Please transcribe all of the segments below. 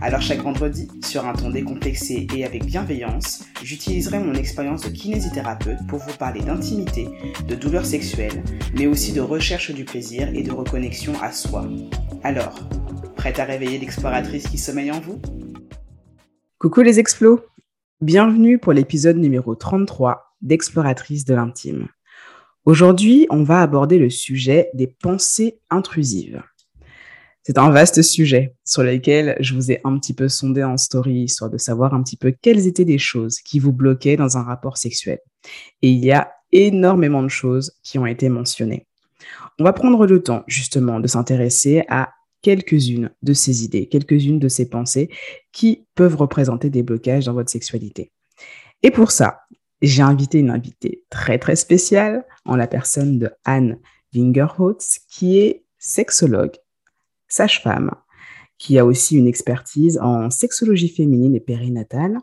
Alors chaque vendredi, sur un ton décomplexé et avec bienveillance, j'utiliserai mon expérience de kinésithérapeute pour vous parler d'intimité, de douleurs sexuelles, mais aussi de recherche du plaisir et de reconnexion à soi. Alors, prête à réveiller l'exploratrice qui sommeille en vous? Coucou les explos Bienvenue pour l'épisode numéro 33 d'Exploratrice de l'intime. Aujourd'hui, on va aborder le sujet des pensées intrusives. C'est un vaste sujet sur lequel je vous ai un petit peu sondé en story, histoire de savoir un petit peu quelles étaient les choses qui vous bloquaient dans un rapport sexuel. Et il y a énormément de choses qui ont été mentionnées. On va prendre le temps justement de s'intéresser à quelques-unes de ces idées, quelques-unes de ces pensées qui peuvent représenter des blocages dans votre sexualité. Et pour ça, j'ai invité une invitée très très spéciale en la personne de Anne Wingerholtz, qui est sexologue sage-femme, qui a aussi une expertise en sexologie féminine et périnatale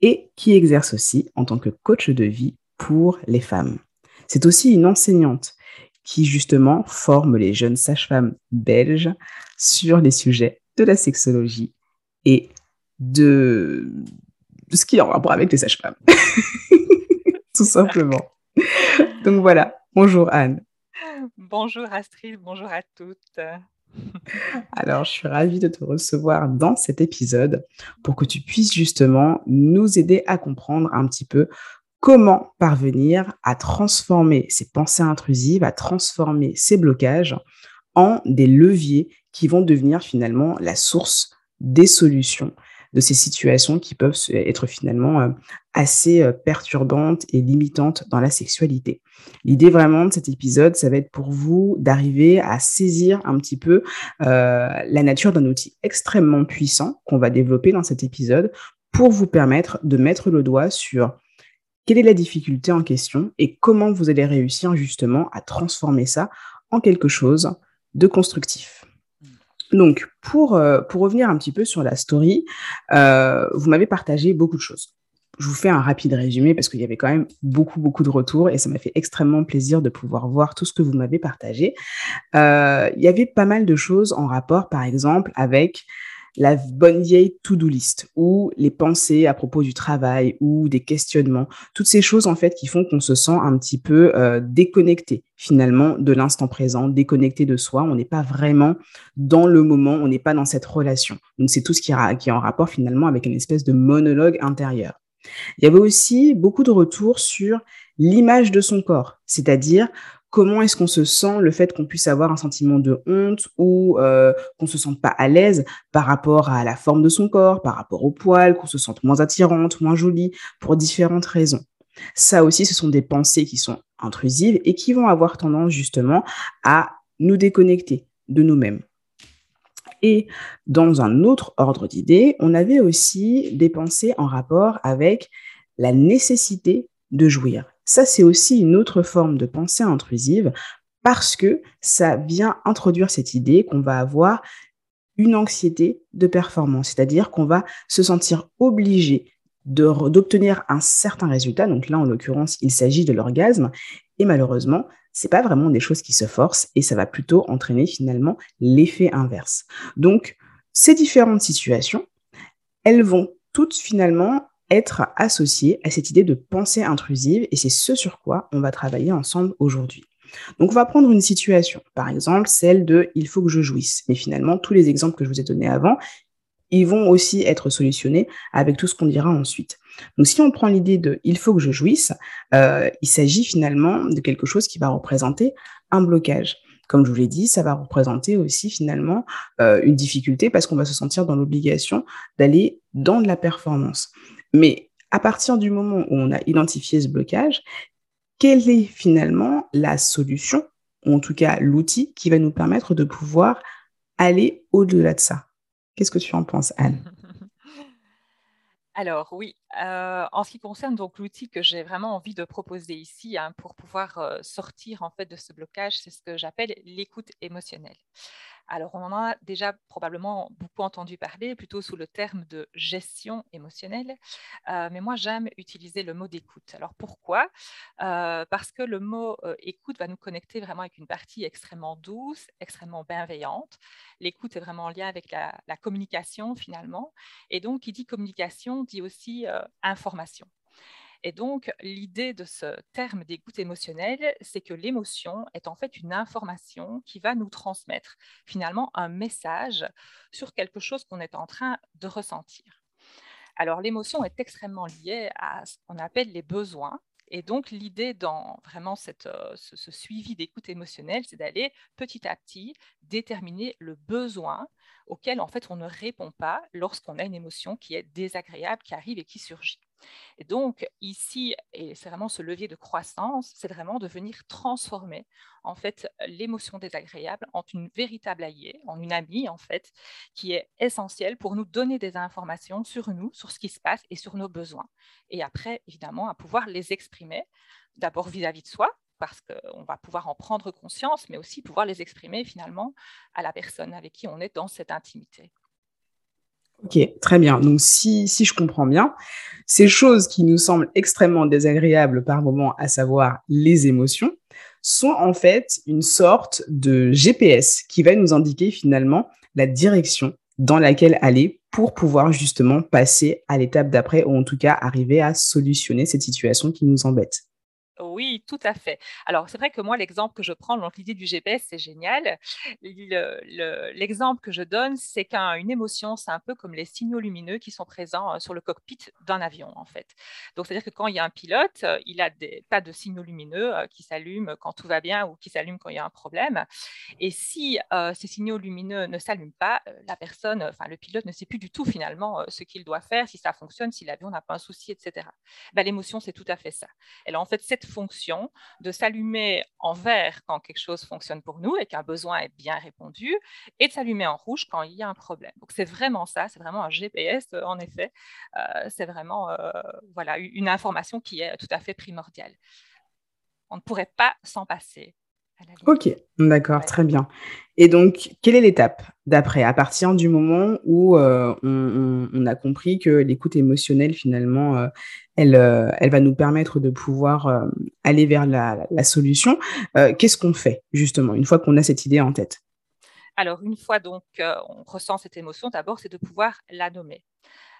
et qui exerce aussi en tant que coach de vie pour les femmes. C'est aussi une enseignante qui justement forme les jeunes sages-femmes belges sur les sujets de la sexologie et de, ce qui est en rapport avec les sages-femmes. Tout simplement. Donc voilà, bonjour Anne. Bonjour Astrid, bonjour à toutes. Alors, je suis ravie de te recevoir dans cet épisode pour que tu puisses justement nous aider à comprendre un petit peu comment parvenir à transformer ces pensées intrusives, à transformer ces blocages en des leviers qui vont devenir finalement la source des solutions de ces situations qui peuvent être finalement euh, assez euh, perturbantes et limitantes dans la sexualité. L'idée vraiment de cet épisode, ça va être pour vous d'arriver à saisir un petit peu euh, la nature d'un outil extrêmement puissant qu'on va développer dans cet épisode pour vous permettre de mettre le doigt sur quelle est la difficulté en question et comment vous allez réussir justement à transformer ça en quelque chose de constructif. Donc, pour, euh, pour revenir un petit peu sur la story, euh, vous m'avez partagé beaucoup de choses. Je vous fais un rapide résumé parce qu'il y avait quand même beaucoup, beaucoup de retours et ça m'a fait extrêmement plaisir de pouvoir voir tout ce que vous m'avez partagé. Euh, il y avait pas mal de choses en rapport, par exemple, avec la bonne vieille to-do list ou les pensées à propos du travail ou des questionnements, toutes ces choses en fait qui font qu'on se sent un petit peu euh, déconnecté finalement de l'instant présent, déconnecté de soi. On n'est pas vraiment dans le moment, on n'est pas dans cette relation. Donc c'est tout ce qui, qui est en rapport finalement avec une espèce de monologue intérieur. Il y avait aussi beaucoup de retours sur l'image de son corps, c'est-à-dire comment est-ce qu'on se sent le fait qu'on puisse avoir un sentiment de honte ou euh, qu'on se sente pas à l'aise par rapport à la forme de son corps, par rapport au poil, qu'on se sente moins attirante, moins jolie, pour différentes raisons. Ça aussi, ce sont des pensées qui sont intrusives et qui vont avoir tendance justement à nous déconnecter de nous-mêmes. Et dans un autre ordre d'idées, on avait aussi des pensées en rapport avec la nécessité de jouir. Ça, c'est aussi une autre forme de pensée intrusive parce que ça vient introduire cette idée qu'on va avoir une anxiété de performance, c'est-à-dire qu'on va se sentir obligé d'obtenir un certain résultat. Donc là, en l'occurrence, il s'agit de l'orgasme. Et malheureusement, c'est pas vraiment des choses qui se forcent et ça va plutôt entraîner finalement l'effet inverse. Donc, ces différentes situations, elles vont toutes finalement être associé à cette idée de pensée intrusive et c'est ce sur quoi on va travailler ensemble aujourd'hui. Donc on va prendre une situation, par exemple celle de il faut que je jouisse. Mais finalement, tous les exemples que je vous ai donnés avant, ils vont aussi être solutionnés avec tout ce qu'on dira ensuite. Donc si on prend l'idée de il faut que je jouisse, euh, il s'agit finalement de quelque chose qui va représenter un blocage. Comme je vous l'ai dit, ça va représenter aussi finalement euh, une difficulté parce qu'on va se sentir dans l'obligation d'aller dans de la performance. Mais à partir du moment où on a identifié ce blocage, quelle est finalement la solution, ou en tout cas l'outil qui va nous permettre de pouvoir aller au-delà de ça? Qu'est-ce que tu en penses, Anne? Alors oui, euh, en ce qui concerne donc l'outil que j'ai vraiment envie de proposer ici hein, pour pouvoir euh, sortir en fait de ce blocage, c'est ce que j'appelle l'écoute émotionnelle. Alors, on en a déjà probablement beaucoup entendu parler, plutôt sous le terme de gestion émotionnelle, euh, mais moi j'aime utiliser le mot d'écoute. Alors pourquoi? Euh, Parce que le mot euh, écoute va nous connecter vraiment avec une partie extrêmement douce, extrêmement bienveillante. L'écoute est vraiment en lien avec la, la, communication finalement, et donc qui dit communication dit aussi information. Et donc, l'idée de ce terme d'écoute émotionnelle, c'est que l'émotion est en fait une information qui va nous transmettre finalement un message sur quelque chose qu'on est en train de ressentir. Alors, l'émotion est extrêmement liée à ce qu'on appelle les besoins. Et donc, l'idée dans vraiment euh, ce, ce, suivi d'écoute émotionnelle, c'est d'aller petit à petit déterminer le besoin auquel en fait on ne répond pas lorsqu'on a une émotion qui est désagréable, qui arrive et qui surgit. Et donc, ici, et c'est vraiment ce levier de croissance, c'est vraiment de venir transformer en fait l'émotion désagréable en une véritable alliée, en une amie en fait, qui est essentielle pour nous donner des informations sur nous, sur ce qui se passe et sur nos besoins. Et après, évidemment, à pouvoir les exprimer, d'abord vis-à-vis de soi, parce qu'on va pouvoir en prendre conscience, mais aussi pouvoir les exprimer finalement à la personne avec qui on est dans cette intimité. Ok, très bien. Donc, si, si je comprends bien, ces choses qui nous semblent extrêmement désagréables par moment, à savoir les émotions, sont en fait une sorte de GPS qui va nous indiquer finalement la direction dans laquelle aller pour pouvoir justement passer à l'étape d'après ou en tout cas arriver à solutionner cette situation qui nous embête. Oui, tout à fait. Alors, c'est vrai que moi, l'exemple que je prends, l'idée du GPS, c'est génial. L'exemple que je donne, c'est qu'une émotion, c'est un peu comme les signaux lumineux qui sont présents euh, sur le cockpit d'un avion, en fait. Donc, c'est-à-dire que quand il y a un pilote, euh, il a des tas de signaux lumineux euh, qui s'allument quand tout va bien ou qui s'allument quand il y a un problème. Et si ces signaux lumineux ne s'allument pas, la personne, enfin, le pilote ne sait plus du tout finalement ce qu'il doit faire, si ça fonctionne, si l'avion n'a pas un souci, etc. Ben, l'émotion, c'est tout à fait ça. Elle a en fait cette fonction de s'allumer en vert quand quelque chose fonctionne pour nous et qu'un besoin est bien répondu, et de s'allumer en rouge quand il y a un problème. Donc c'est vraiment ça, c'est vraiment un GPS euh, en effet. Euh, c'est vraiment euh, voilà une information qui est tout à fait primordiale. On ne pourrait pas s'en passer. Ok, d'accord, très bien. Et donc, quelle est l'étape d'après À partir du moment où euh, on, a compris que l'écoute émotionnelle, finalement, euh, elle, euh, elle va nous permettre de pouvoir aller vers la, la solution, qu'est-ce qu'on fait, justement, une fois qu'on a cette idée en tête? Alors, une fois donc on ressent cette émotion, d'abord, c'est de pouvoir la nommer.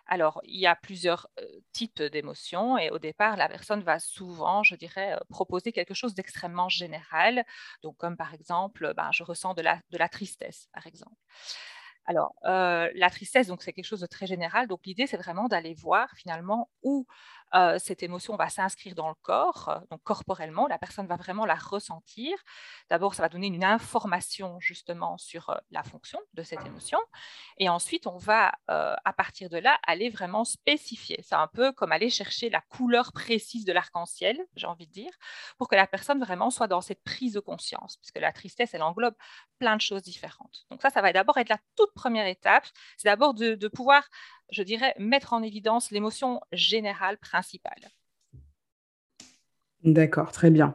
Alors, il y a plusieurs types d'émotions et au départ, la personne va souvent, je dirais, proposer quelque chose d'extrêmement général. Donc, comme par exemple, ben, je ressens de la, de la tristesse, par exemple. Alors, la tristesse, donc c'est quelque chose de très général. Donc, l'idée, c'est vraiment d'aller voir finalement où cette émotion va s'inscrire dans le corps, donc corporellement, la personne va vraiment la ressentir. D'abord, ça va donner une information justement sur la fonction de cette émotion. Et ensuite, on va, à partir de là, aller vraiment spécifier. C'est un peu comme aller chercher la couleur précise de l'arc-en-ciel, j'ai envie de dire, pour que la personne vraiment soit dans cette prise de conscience, puisque la tristesse, elle englobe plein de choses différentes. Donc ça, ça va d'abord être la toute première étape, c'est d'abord de, de pouvoir je dirais, mettre en évidence l'émotion générale principale. D'accord, très bien.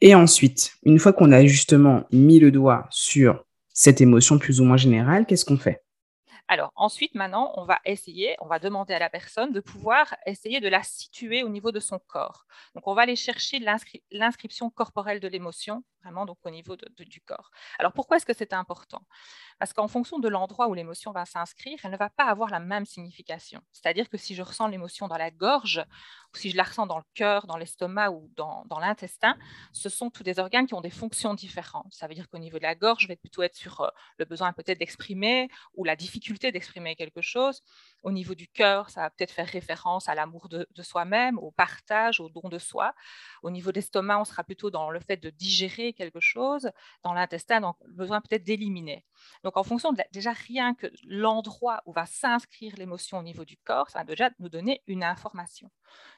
Et ensuite, une fois qu'on a justement mis le doigt sur cette émotion plus ou moins générale, qu'est-ce qu'on fait? Alors ensuite, maintenant, on va essayer, on va demander à la personne de pouvoir essayer de la situer au niveau de son corps. Donc on va aller chercher l'inscription corporelle de l'émotion, vraiment donc au niveau du corps. Alors pourquoi est-ce que c'est important? Parce qu'en fonction de l'endroit où l'émotion va s'inscrire, elle ne va pas avoir la même signification. C'est-à-dire que si je ressens l'émotion dans la gorge, ou si je la ressens dans le cœur, dans l'estomac ou dans, l'intestin, ce sont tous des organes qui ont des fonctions différentes. Ça veut dire qu'au niveau de la gorge, je vais plutôt être sur euh, le besoin peut-être d'exprimer ou la difficulté d'exprimer quelque chose. Au niveau du cœur, ça va peut-être faire référence à l'amour de, soi-même, au partage, au don de soi. Au niveau de l'estomac, on sera plutôt dans le fait de digérer quelque chose dans l'intestin, donc le besoin peut-être d'éliminer. Donc en fonction de déjà rien que l'endroit où va s'inscrire l'émotion au niveau du corps, ça va déjà nous donner une information.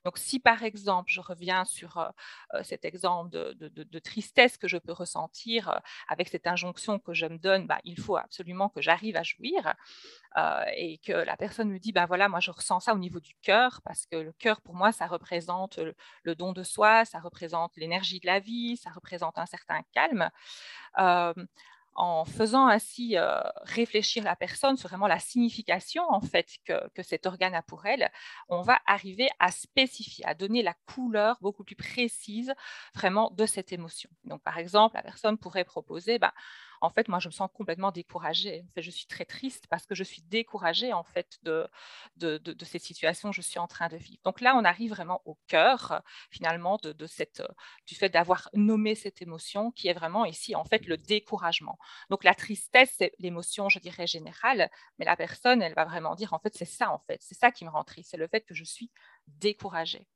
Donc si par exemple, je reviens sur euh, euh, cet exemple de, tristesse que je peux ressentir euh, avec cette injonction que je me donne, bah, il faut absolument que j'arrive à jouir et que la personne me dit, ben voilà, moi je ressens ça au niveau du cœur parce que le cœur pour moi, ça représente le, don de soi, ça représente l'énergie de la vie, ça représente un certain calme en faisant ainsi euh, réfléchir la personne sur vraiment la signification en fait que, cet organe a pour elle, on va arriver à spécifier, à donner la couleur beaucoup plus précise vraiment de cette émotion. Donc par exemple, la personne pourrait proposer, bah, en fait, moi, je me sens complètement découragée. je suis très triste parce que je suis découragée, en fait, de, de, situations que je suis en train de vivre. Donc là, on arrive vraiment au cœur, finalement, de, cette, du fait d'avoir nommé cette émotion qui est vraiment ici, en fait, le découragement. Donc la tristesse, c'est l'émotion, je dirais, générale, mais la personne, elle va vraiment dire, en fait, c'est ça, en fait, c'est ça qui me rend triste, c'est le fait que je suis découragée.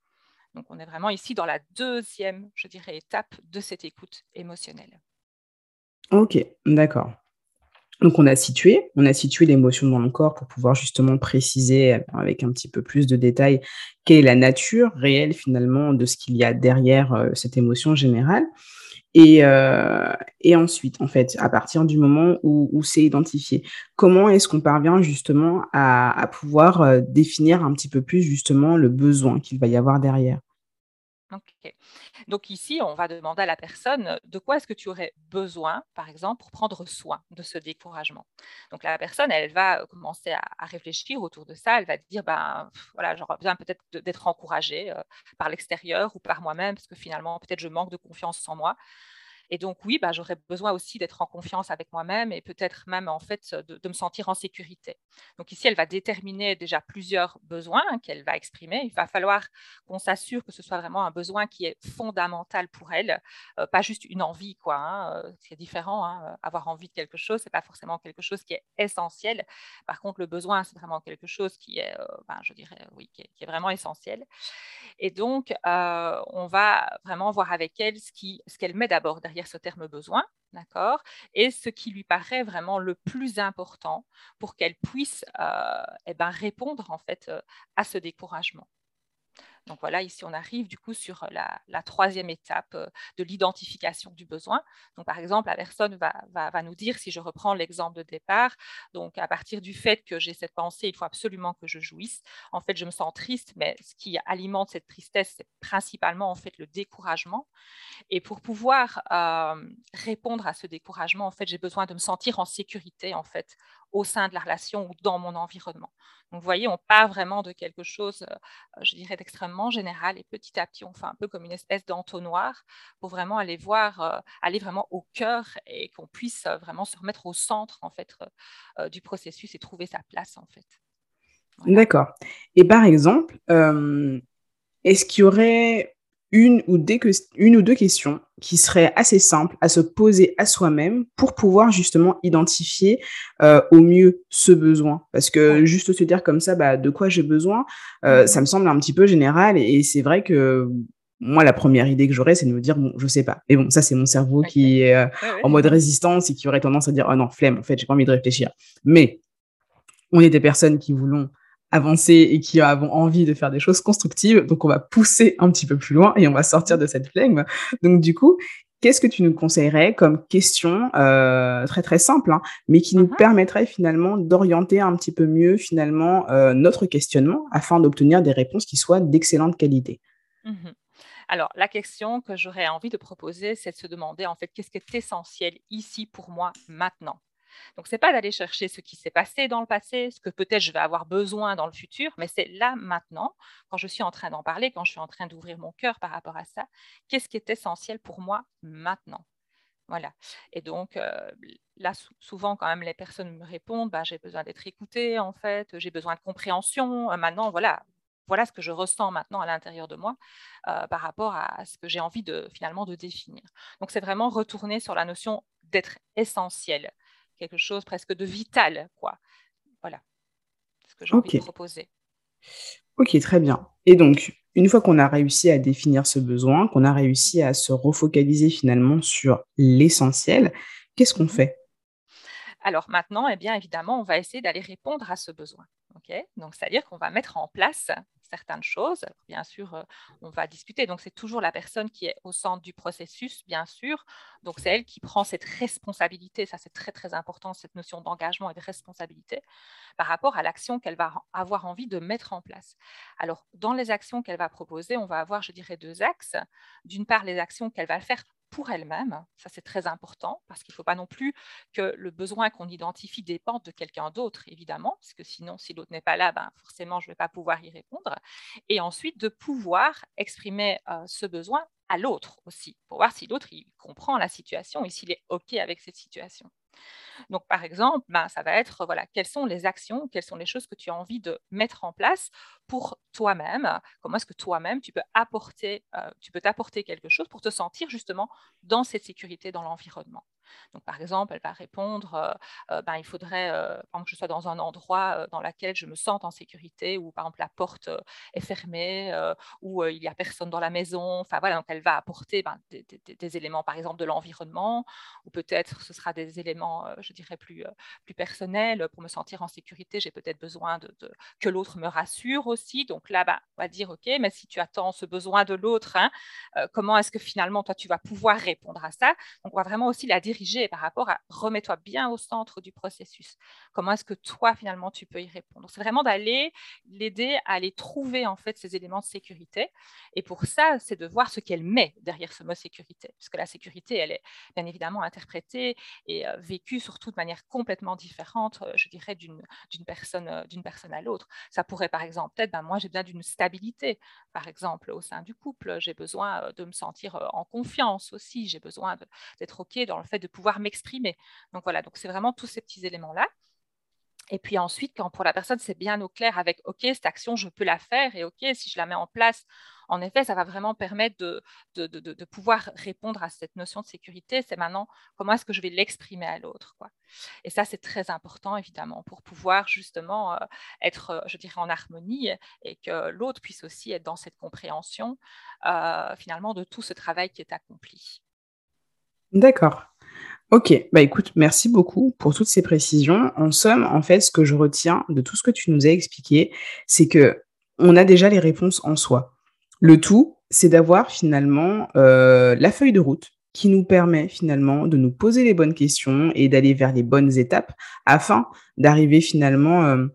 Donc on est vraiment ici dans la deuxième, je dirais, étape de cette écoute émotionnelle. Ok, d'accord. Donc on a situé, on a situé l'émotion dans le corps pour pouvoir justement préciser avec un petit peu plus de détails quelle est la nature réelle finalement de ce qu'il y a derrière euh, cette émotion générale. Et, euh, et, ensuite, en fait, à partir du moment où, c'est identifié, comment est-ce qu'on parvient justement à, pouvoir euh, définir un petit peu plus justement le besoin qu'il va y avoir derrière? Donc ici, on va demander à la personne de quoi est-ce que tu aurais besoin, par exemple, pour prendre soin de ce découragement? Donc la personne, elle va commencer à, réfléchir autour de ça. Elle va dire, ben voilà, j'aurais besoin peut-être d'être encouragée euh, par l'extérieur ou par moi-même, parce que finalement, peut-être je manque de confiance en moi. Et donc, oui, bah, j'aurais besoin aussi d'être en confiance avec moi-même et peut-être même en fait de, me sentir en sécurité. Donc ici, elle va déterminer déjà plusieurs besoins qu'elle va exprimer. Il va falloir qu'on s'assure que ce soit vraiment un besoin qui est fondamental pour elle, euh, pas juste une envie, quoi. Hein, euh, c'est différent. Hein, avoir envie de quelque chose, c'est pas forcément quelque chose qui est essentiel. Par contre, le besoin, c'est vraiment quelque chose qui est, euh, ben, je dirais, oui, qui est, vraiment essentiel. Et donc, on va vraiment voir avec elle ce qu'elle ce met d'abord derrière ce terme besoin, d'accord, et ce qui lui paraît vraiment le plus important pour qu'elle puisse euh, eh ben, répondre en fait euh, à ce découragement. Donc voilà, ici on arrive du coup sur la, troisième étape de l'identification du besoin. Donc par exemple, la personne va, nous dire, si je reprends l'exemple de départ, donc à partir du fait que j'ai cette pensée, il faut absolument que je jouisse. En fait, je me sens triste, mais ce qui alimente cette tristesse, c'est principalement en fait le découragement. Et pour pouvoir répondre à ce découragement, en fait, j'ai besoin de me sentir en sécurité en fait au sein de la relation ou dans mon environnement. Donc, vous voyez, on part vraiment de quelque chose, euh, je dirais, d'extrêmement général et petit à petit, on fait un peu comme une espèce d'entonnoir pour vraiment aller voir, euh, aller vraiment au cœur et qu'on puisse euh, vraiment se remettre au centre, en fait, du processus et trouver sa place, en fait. D'accord. Et par exemple, est-ce qu'il y aurait une ou, une ou deux questions qui seraient assez simples à se poser à soi-même pour pouvoir justement identifier euh, au mieux ce besoin. Parce que juste se dire comme ça, bah, de quoi j'ai besoin, euh, ça me semble un petit peu général et, c'est vrai que moi, la première idée que j'aurais, c'est de me dire, bon, je sais pas. Et bon, ça, c'est mon cerveau qui est euh, en mode résistance et qui aurait tendance à dire, oh non, flemme, en fait, j'ai pas envie de réfléchir. Mais on est des personnes qui voulons avancer et qui avons envie de faire des choses constructives. Donc, on va pousser un petit peu plus loin et on va sortir de cette flegme. Donc, du coup, qu'est-ce que tu nous conseillerais comme question euh, très très simple, hein, mais qui nous mhm. permettrait finalement d'orienter un petit peu mieux finalement euh, notre questionnement afin d'obtenir des réponses qui soient d'excellente qualité? Mhm. Alors, la question que j'aurais envie de proposer, c'est de se demander en fait qu'est-ce qui est essentiel ici pour moi maintenant? Donc, ce n'est pas d'aller chercher ce qui s'est passé dans le passé, ce que peut-être je vais avoir besoin dans le futur, mais c'est là, maintenant, quand je suis en train d'en parler, quand je suis en train d'ouvrir mon cœur par rapport à ça, qu'est-ce qui est essentiel pour moi maintenant? Voilà. Et donc, euh, là, souvent, quand même, les personnes me répondent, bah, j'ai besoin d'être écoutée, en fait, j'ai besoin de compréhension. Euh, maintenant, voilà, voilà ce que je ressens maintenant à l'intérieur de moi euh, par rapport à ce que j'ai envie de finalement de définir. Donc, c'est vraiment retourner sur la notion d'être essentiel quelque chose presque de vital, quoi. Voilà ce que j'ai envie de proposer. Ok, très bien. Et donc, une fois qu'on a réussi à définir ce besoin, qu'on a réussi à se refocaliser finalement sur l'essentiel, qu'est-ce qu'on fait? Alors maintenant, eh bien évidemment, on va essayer d'aller répondre à ce besoin. Donc, c'est-à-dire qu'on va mettre en place certaines choses. Bien sûr, euh, on va discuter. Donc, c'est toujours la personne qui est au centre du processus, bien sûr. Donc, c'est elle qui prend cette responsabilité. Ça, c'est très, très important, cette notion d'engagement et de responsabilité par rapport à l'action qu'elle va avoir envie de mettre en place. Alors, dans les actions qu'elle va proposer, on va avoir, je dirais, deux axes. D'une part, les actions qu'elle va faire pour elle-même. Ça, c'est très important parce qu'il ne faut pas non plus que le besoin qu'on identifie dépende de quelqu'un d'autre, évidemment, parce que sinon, si l'autre n'est pas là, ben, forcément, je ne vais pas pouvoir y répondre. Et ensuite, de pouvoir exprimer euh, ce besoin à l'autre aussi, pour voir si l'autre comprend la situation et s'il est OK avec cette situation. Donc, par exemple, ben, ça va être voilà, quelles sont les actions, quelles sont les choses que tu as envie de mettre en place pour toi-même? Comment est-ce que toi-même tu peux apporter, euh, tu peux t'apporter quelque chose pour te sentir justement dans cette sécurité dans l'environnement? Donc, par exemple, elle va répondre euh, euh, ben, il faudrait que je sois dans un endroit dans lequel je me sente en sécurité, où par exemple la porte est fermée, où il n'y a personne dans la maison. Enfin, voilà, donc elle va apporter ben, des, éléments, par exemple, de l'environnement, ou peut-être ce sera des éléments, je dirais, plus, plus personnels. Pour me sentir en sécurité, j'ai peut-être besoin de, que l'autre me rassure aussi. Donc là, ben, on va dire OK, mais si tu attends ce besoin de l'autre, hein, comment est-ce que finalement, toi, tu vas pouvoir répondre à ça? Donc, on va vraiment aussi la par rapport à remets-toi bien au centre du processus. Comment est-ce que toi, finalement, tu peux y répondre? C'est vraiment d'aller l'aider à aller trouver, en fait, ces éléments de sécurité. Et pour ça, c'est de voir ce qu'elle met derrière ce mot sécurité. Parce que la sécurité, elle est bien évidemment interprétée et euh, vécue surtout de manière complètement différente, euh, je dirais, d'une personne, euh, d'une personne à l'autre. Ça pourrait, par exemple, être, ben, moi, j'ai besoin d'une stabilité, par exemple, au sein du couple. J'ai besoin de me sentir en confiance aussi. J'ai besoin d'être OK dans le fait de pouvoir m'exprimer. Donc voilà, donc c'est vraiment tous ces petits éléments-là. Et puis ensuite, quand pour la personne, c'est bien au clair avec OK, cette action, je peux la faire et OK, si je la mets en place, en effet, ça va vraiment permettre de, de, de, pouvoir répondre à cette notion de sécurité. C'est maintenant comment est-ce que je vais l'exprimer à l'autre. Et ça, c'est très important, évidemment, pour pouvoir justement euh, être, euh, je dirais, en harmonie et que l'autre puisse aussi être dans cette compréhension, euh, finalement, de tout ce travail qui est accompli. D'accord. Ok, bah écoute, merci beaucoup pour toutes ces précisions. En somme, en fait, ce que je retiens de tout ce que tu nous as expliqué, c'est que on a déjà les réponses en soi. Le tout, c'est d'avoir finalement euh, la feuille de route qui nous permet finalement de nous poser les bonnes questions et d'aller vers les bonnes étapes afin d'arriver finalement euh,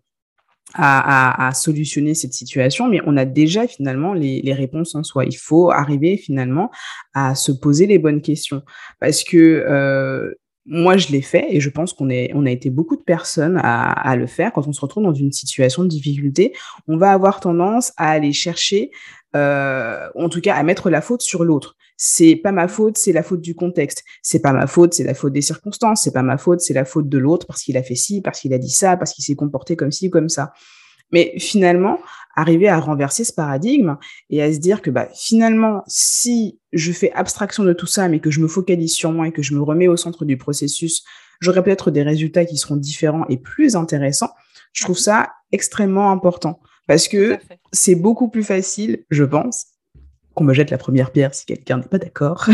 à, solutionner cette situation, mais on a déjà finalement les, réponses en soi. Il faut arriver finalement à se poser les bonnes questions parce que euh, moi, je l'ai fait et je pense qu'on on a été beaucoup de personnes à, à, le faire. Quand on se retrouve dans une situation de difficulté, on va avoir tendance à aller chercher, euh, en tout cas, à mettre la faute sur l'autre c'est pas ma faute, c'est la faute du contexte. C'est pas ma faute, c'est la faute des circonstances. C'est pas ma faute, c'est la faute de l'autre parce qu'il a fait ci, parce qu'il a dit ça, parce qu'il s'est comporté comme ci, comme ça. Mais finalement, arriver à renverser ce paradigme et à se dire que bah, finalement, si je fais abstraction de tout ça, mais que je me focalise sur moi et que je me remets au centre du processus, j'aurai peut-être des résultats qui seront différents et plus intéressants. Je trouve ça extrêmement important parce que c'est beaucoup plus facile, je pense, qu'on me jette la première pierre si quelqu'un n'est pas d'accord.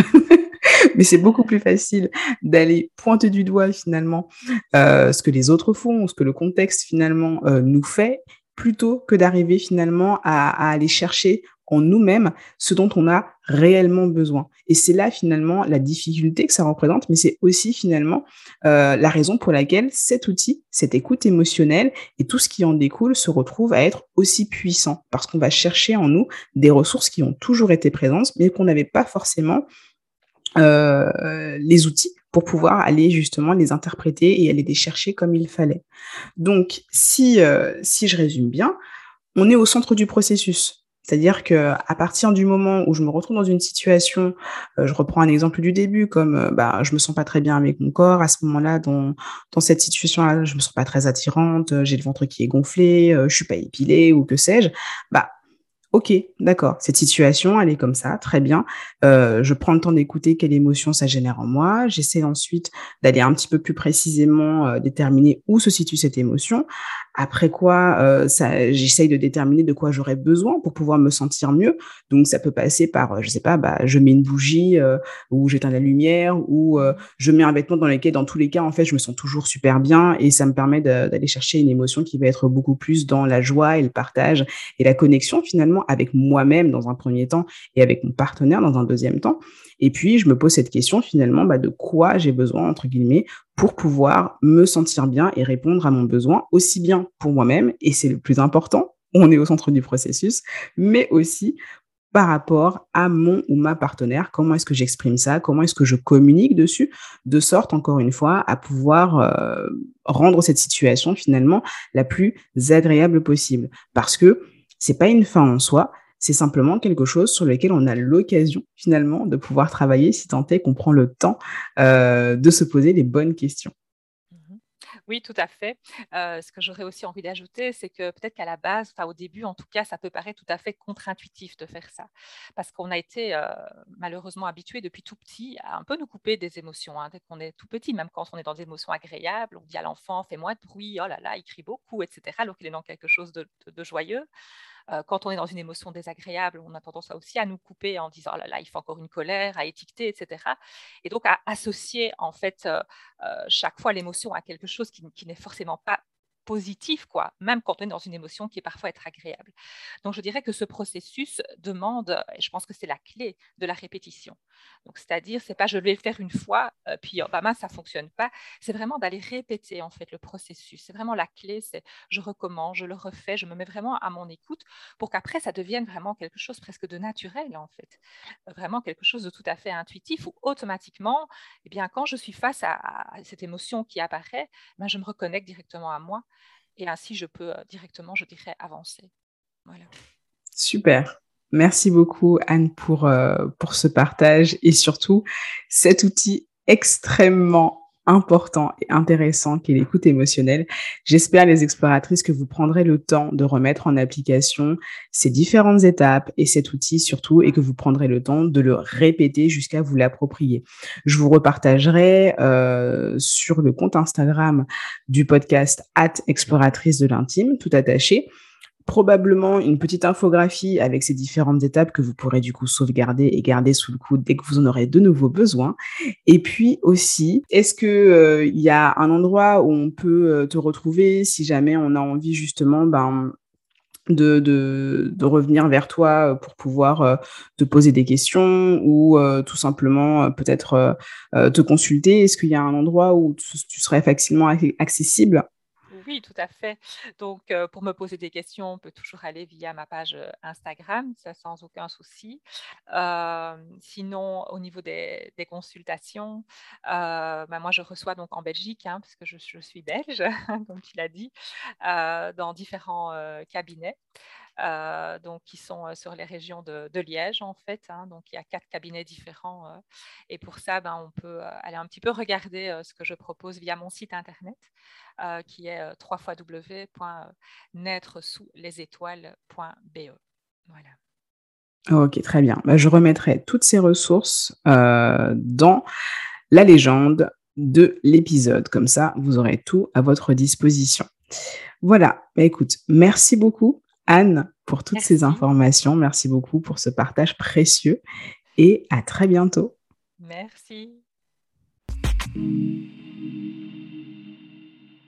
Mais c'est beaucoup plus facile d'aller pointer du doigt finalement euh, ce que les autres font, ce que le contexte finalement euh, nous fait, plutôt que d'arriver finalement à, aller chercher en nous-mêmes ce dont on a réellement besoin. Et c'est là finalement la difficulté que ça représente, mais c'est aussi finalement euh, la raison pour laquelle cet outil, cette écoute émotionnelle et tout ce qui en découle se retrouve à être aussi puissant, parce qu'on va chercher en nous des ressources qui ont toujours été présentes, mais qu'on n'avait pas forcément euh, les outils pour pouvoir aller justement les interpréter et aller les chercher comme il fallait. Donc, si, euh, si je résume bien, on est au centre du processus. C'est-à-dire que à partir du moment où je me retrouve dans une situation, euh, je reprends un exemple du début, comme euh, bah je me sens pas très bien avec mon corps, à ce moment-là, dans cette situation-là, je me sens pas très attirante, j'ai le ventre qui est gonflé, je suis pas épilée ou que sais-je, bah Ok, d'accord. Cette situation, elle est comme ça, très bien. Euh, je prends le temps d'écouter quelle émotion ça génère en moi. J'essaie ensuite d'aller un petit peu plus précisément euh, déterminer où se situe cette émotion. Après quoi, euh, j'essaye de déterminer de quoi j'aurais besoin pour pouvoir me sentir mieux. Donc, ça peut passer par, je sais pas, bah, je mets une bougie ou j'éteins la lumière ou je mets un vêtement dans lequel, dans tous les cas, en fait, je me sens toujours super bien et ça me permet d'aller chercher une émotion qui va être beaucoup plus dans la joie et le partage et la connexion finalement avec moi-même dans un premier temps et avec mon partenaire dans un deuxième temps. Et puis, je me pose cette question finalement bah, de quoi j'ai besoin, entre guillemets, pour pouvoir me sentir bien et répondre à mon besoin, aussi bien pour moi-même, et c'est le plus important, on est au centre du processus, mais aussi par rapport à mon ou ma partenaire, comment est-ce que j'exprime ça, comment est-ce que je communique dessus, de sorte, encore une fois, à pouvoir euh, rendre cette situation finalement la plus agréable possible. Parce que c'est pas une fin en soi, c'est simplement quelque chose sur lequel on a l'occasion finalement de pouvoir travailler si tant est qu'on prend le temps euh, de se poser les bonnes questions. Mmh oui, tout à fait. Euh, ce que j'aurais aussi envie d'ajouter, c'est que peut-être qu'à la base, au début, en tout cas, ça peut paraître tout à fait contre-intuitif de faire ça. Parce qu'on a été euh, malheureusement habitué depuis tout petit à un peu nous couper des émotions. Hein. Dès qu'on est tout petit, même quand on est dans des émotions agréables, on dit à l'enfant, fais moins de bruit, oh là là, il crie beaucoup, etc. Alors qu'il est dans quelque chose de joyeux. Euh, quand on est dans une émotion désagréable, on a tendance aussi à nous couper en disant oh là là, il faut encore une colère, à étiqueter, etc. Et donc à associer en fait euh, euh, chaque fois l'émotion à quelque chose qui, n'est forcément pas positif, quoi, même quand on est dans une émotion qui est parfois être agréable. Donc, je dirais que ce processus demande, et je pense que c'est la clé de la répétition. Donc, c'est-à-dire, c'est pas je vais le faire une fois, euh, puis oh, bah, mince, ça fonctionne pas. C'est vraiment d'aller répéter en fait le processus. C'est vraiment la clé. C'est je recommence, je le refais, je me mets vraiment à mon écoute pour qu'après ça devienne vraiment quelque chose presque de naturel en fait, vraiment quelque chose de tout à fait intuitif où automatiquement, eh bien, quand je suis face à, cette émotion qui apparaît, ben, je me reconnecte directement à moi et ainsi, je peux euh, directement, je dirais, avancer. Voilà. Super. Merci beaucoup, Anne, pour, euh, pour ce partage et surtout cet outil extrêmement important et intéressant qu'est l'écoute émotionnelle. J'espère, les exploratrices, que vous prendrez le temps de remettre en application ces différentes étapes et cet outil surtout, et que vous prendrez le temps de le répéter jusqu'à vous l'approprier. Je vous repartagerai euh, sur le compte Instagram du podcast at exploratrice de l'intime, tout attaché, probablement une petite infographie avec ces différentes étapes que vous pourrez du coup sauvegarder et garder sous le coude dès que vous en aurez de nouveaux besoins. Et puis aussi, est-ce que euh, il y a un endroit où on peut euh, te retrouver si jamais on a envie justement ben, de, revenir vers toi euh, pour pouvoir te poser des questions ou tout simplement peut-être te consulter? Est-ce qu'il y a un endroit où tu serais facilement accessible? Oui, tout à fait. Donc, pour me poser des questions, on peut toujours aller via ma page Instagram, ça sans aucun souci. sinon, au niveau des, consultations, bah, moi, je reçois donc en Belgique, hein, je, suis belge, comme tu l'as dit, dans différents cabinets. Donc qui sont sur les régions de, Liège en fait. Hein. donc il y a quatre cabinets différents et pour ça, ben, on peut aller un petit peu regarder ce que je propose via mon site internet. Euh, qui est euh, www.naître-sous-les-étoiles.be. Voilà. Ok, très bien. Bah, je remettrai toutes ces ressources euh, dans la légende de l'épisode. Comme ça, vous aurez tout à votre disposition. Voilà. Bah, écoute, merci beaucoup, Anne, pour toutes ces informations. Merci beaucoup pour ce partage précieux et à très bientôt. Merci.